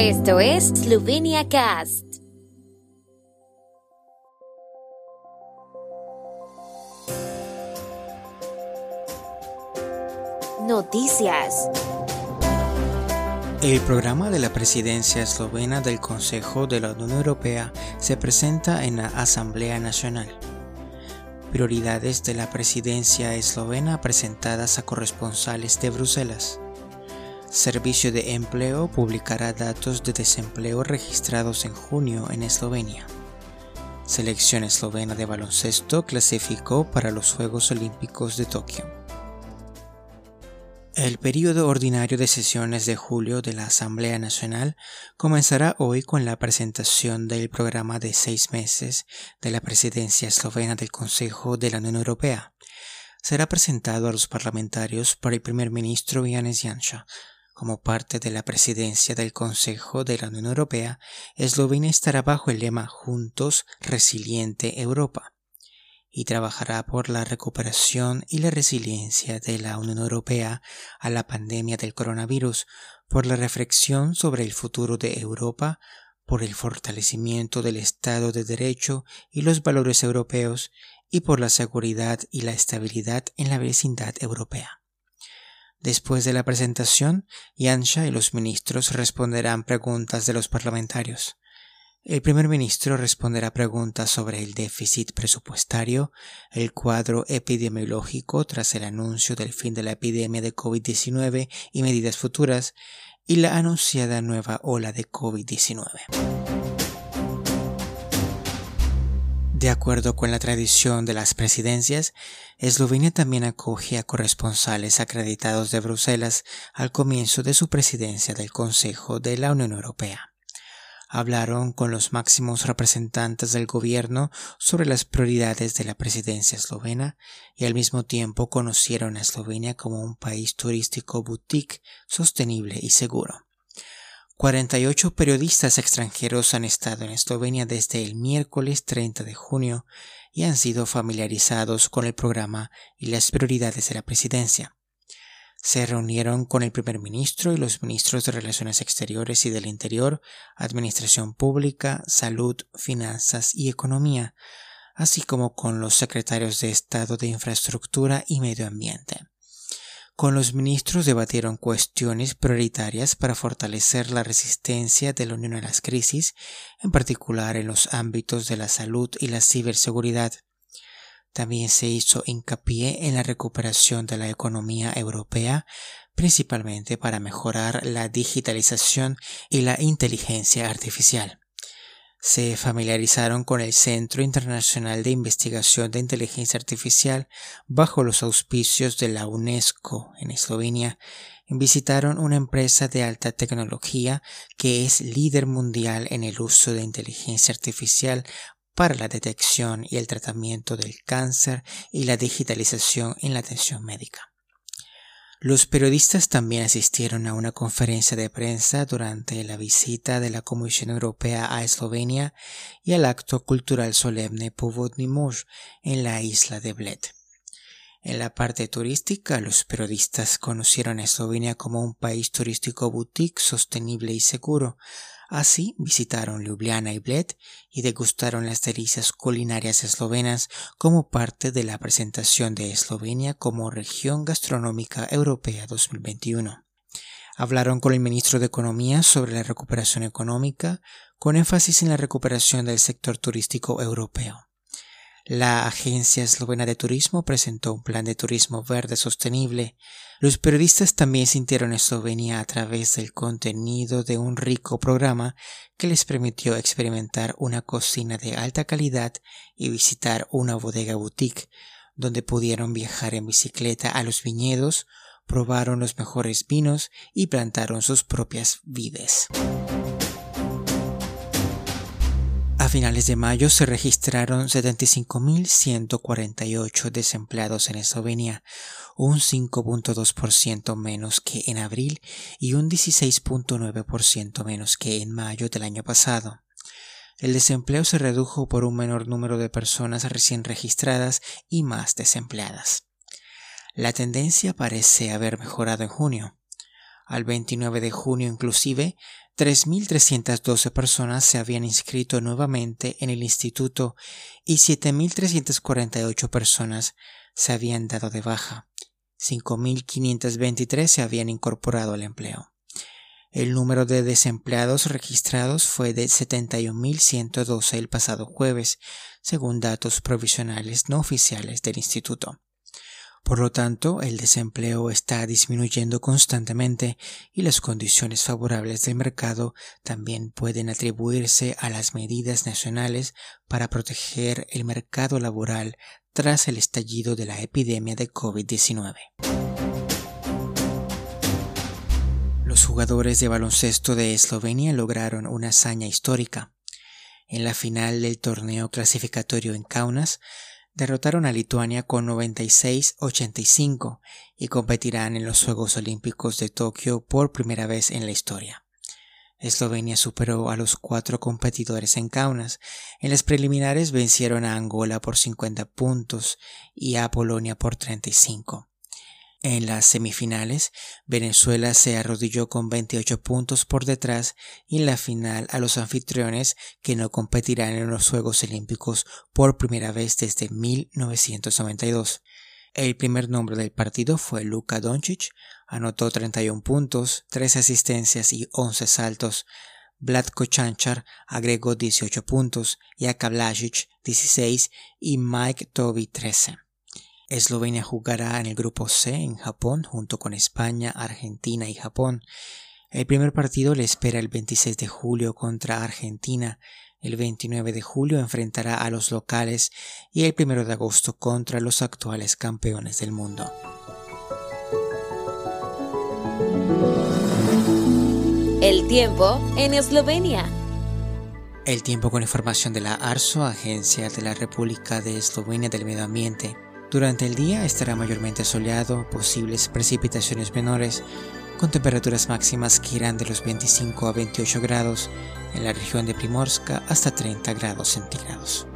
Esto es Slovenia Cast. Noticias. El programa de la presidencia eslovena del Consejo de la Unión Europea se presenta en la Asamblea Nacional. Prioridades de la presidencia eslovena presentadas a corresponsales de Bruselas. Servicio de Empleo publicará datos de desempleo registrados en junio en Eslovenia. Selección eslovena de baloncesto clasificó para los Juegos Olímpicos de Tokio. El periodo ordinario de sesiones de julio de la Asamblea Nacional comenzará hoy con la presentación del programa de seis meses de la presidencia eslovena del Consejo de la Unión Europea. Será presentado a los parlamentarios por el primer ministro Janez Janša, como parte de la presidencia del Consejo de la Unión Europea, Eslovenia estará bajo el lema Juntos, Resiliente Europa y trabajará por la recuperación y la resiliencia de la Unión Europea a la pandemia del coronavirus, por la reflexión sobre el futuro de Europa, por el fortalecimiento del Estado de Derecho y los valores europeos y por la seguridad y la estabilidad en la vecindad europea. Después de la presentación, Yansha y los ministros responderán preguntas de los parlamentarios. El primer ministro responderá preguntas sobre el déficit presupuestario, el cuadro epidemiológico tras el anuncio del fin de la epidemia de COVID-19 y medidas futuras, y la anunciada nueva ola de COVID-19. De acuerdo con la tradición de las presidencias, Eslovenia también acoge a corresponsales acreditados de Bruselas al comienzo de su presidencia del Consejo de la Unión Europea. Hablaron con los máximos representantes del gobierno sobre las prioridades de la presidencia eslovena y al mismo tiempo conocieron a Eslovenia como un país turístico boutique, sostenible y seguro. 48 periodistas extranjeros han estado en Eslovenia desde el miércoles 30 de junio y han sido familiarizados con el programa y las prioridades de la presidencia. Se reunieron con el primer ministro y los ministros de Relaciones Exteriores y del Interior, Administración Pública, Salud, Finanzas y Economía, así como con los secretarios de Estado de Infraestructura y Medio Ambiente. Con los ministros debatieron cuestiones prioritarias para fortalecer la resistencia de la Unión a las crisis, en particular en los ámbitos de la salud y la ciberseguridad. También se hizo hincapié en la recuperación de la economía europea, principalmente para mejorar la digitalización y la inteligencia artificial se familiarizaron con el Centro Internacional de Investigación de Inteligencia Artificial bajo los auspicios de la UNESCO en Eslovenia. Visitaron una empresa de alta tecnología que es líder mundial en el uso de inteligencia artificial para la detección y el tratamiento del cáncer y la digitalización en la atención médica. Los periodistas también asistieron a una conferencia de prensa durante la visita de la Comisión Europea a Eslovenia y al acto cultural solemne Povodni en la isla de Bled. En la parte turística, los periodistas conocieron a Eslovenia como un país turístico boutique sostenible y seguro, Así visitaron Ljubljana y Bled y degustaron las delicias culinarias eslovenas como parte de la presentación de Eslovenia como región gastronómica europea 2021. Hablaron con el ministro de Economía sobre la recuperación económica, con énfasis en la recuperación del sector turístico europeo. La Agencia Eslovena de Turismo presentó un plan de turismo verde sostenible. Los periodistas también sintieron Eslovenia a través del contenido de un rico programa que les permitió experimentar una cocina de alta calidad y visitar una bodega boutique, donde pudieron viajar en bicicleta a los viñedos, probaron los mejores vinos y plantaron sus propias vides. A finales de mayo se registraron 75.148 desempleados en Eslovenia, un 5.2% menos que en abril y un 16.9% menos que en mayo del año pasado. El desempleo se redujo por un menor número de personas recién registradas y más desempleadas. La tendencia parece haber mejorado en junio. Al 29 de junio inclusive, 3.312 personas se habían inscrito nuevamente en el instituto y 7.348 personas se habían dado de baja. 5.523 se habían incorporado al empleo. El número de desempleados registrados fue de 71.112 el pasado jueves, según datos provisionales no oficiales del instituto. Por lo tanto, el desempleo está disminuyendo constantemente y las condiciones favorables del mercado también pueden atribuirse a las medidas nacionales para proteger el mercado laboral tras el estallido de la epidemia de COVID-19. Los jugadores de baloncesto de Eslovenia lograron una hazaña histórica. En la final del torneo clasificatorio en Kaunas, derrotaron a Lituania con 96-85 y competirán en los Juegos Olímpicos de Tokio por primera vez en la historia. Eslovenia superó a los cuatro competidores en Kaunas. En las preliminares vencieron a Angola por 50 puntos y a Polonia por 35. En las semifinales, Venezuela se arrodilló con 28 puntos por detrás y en la final a los anfitriones que no competirán en los Juegos Olímpicos por primera vez desde 1992. El primer nombre del partido fue Luka Doncic, anotó 31 puntos, 3 asistencias y 11 saltos. Vlatko Chanchar agregó 18 puntos, Jaka 16 y Mike Toby 13. Eslovenia jugará en el grupo C en Japón junto con España, Argentina y Japón. El primer partido le espera el 26 de julio contra Argentina, el 29 de julio enfrentará a los locales y el 1 de agosto contra los actuales campeones del mundo. El tiempo en Eslovenia. El tiempo con información de la ARSO, Agencia de la República de Eslovenia del Medio Ambiente. Durante el día estará mayormente soleado, posibles precipitaciones menores, con temperaturas máximas que irán de los 25 a 28 grados en la región de Primorska hasta 30 grados centígrados.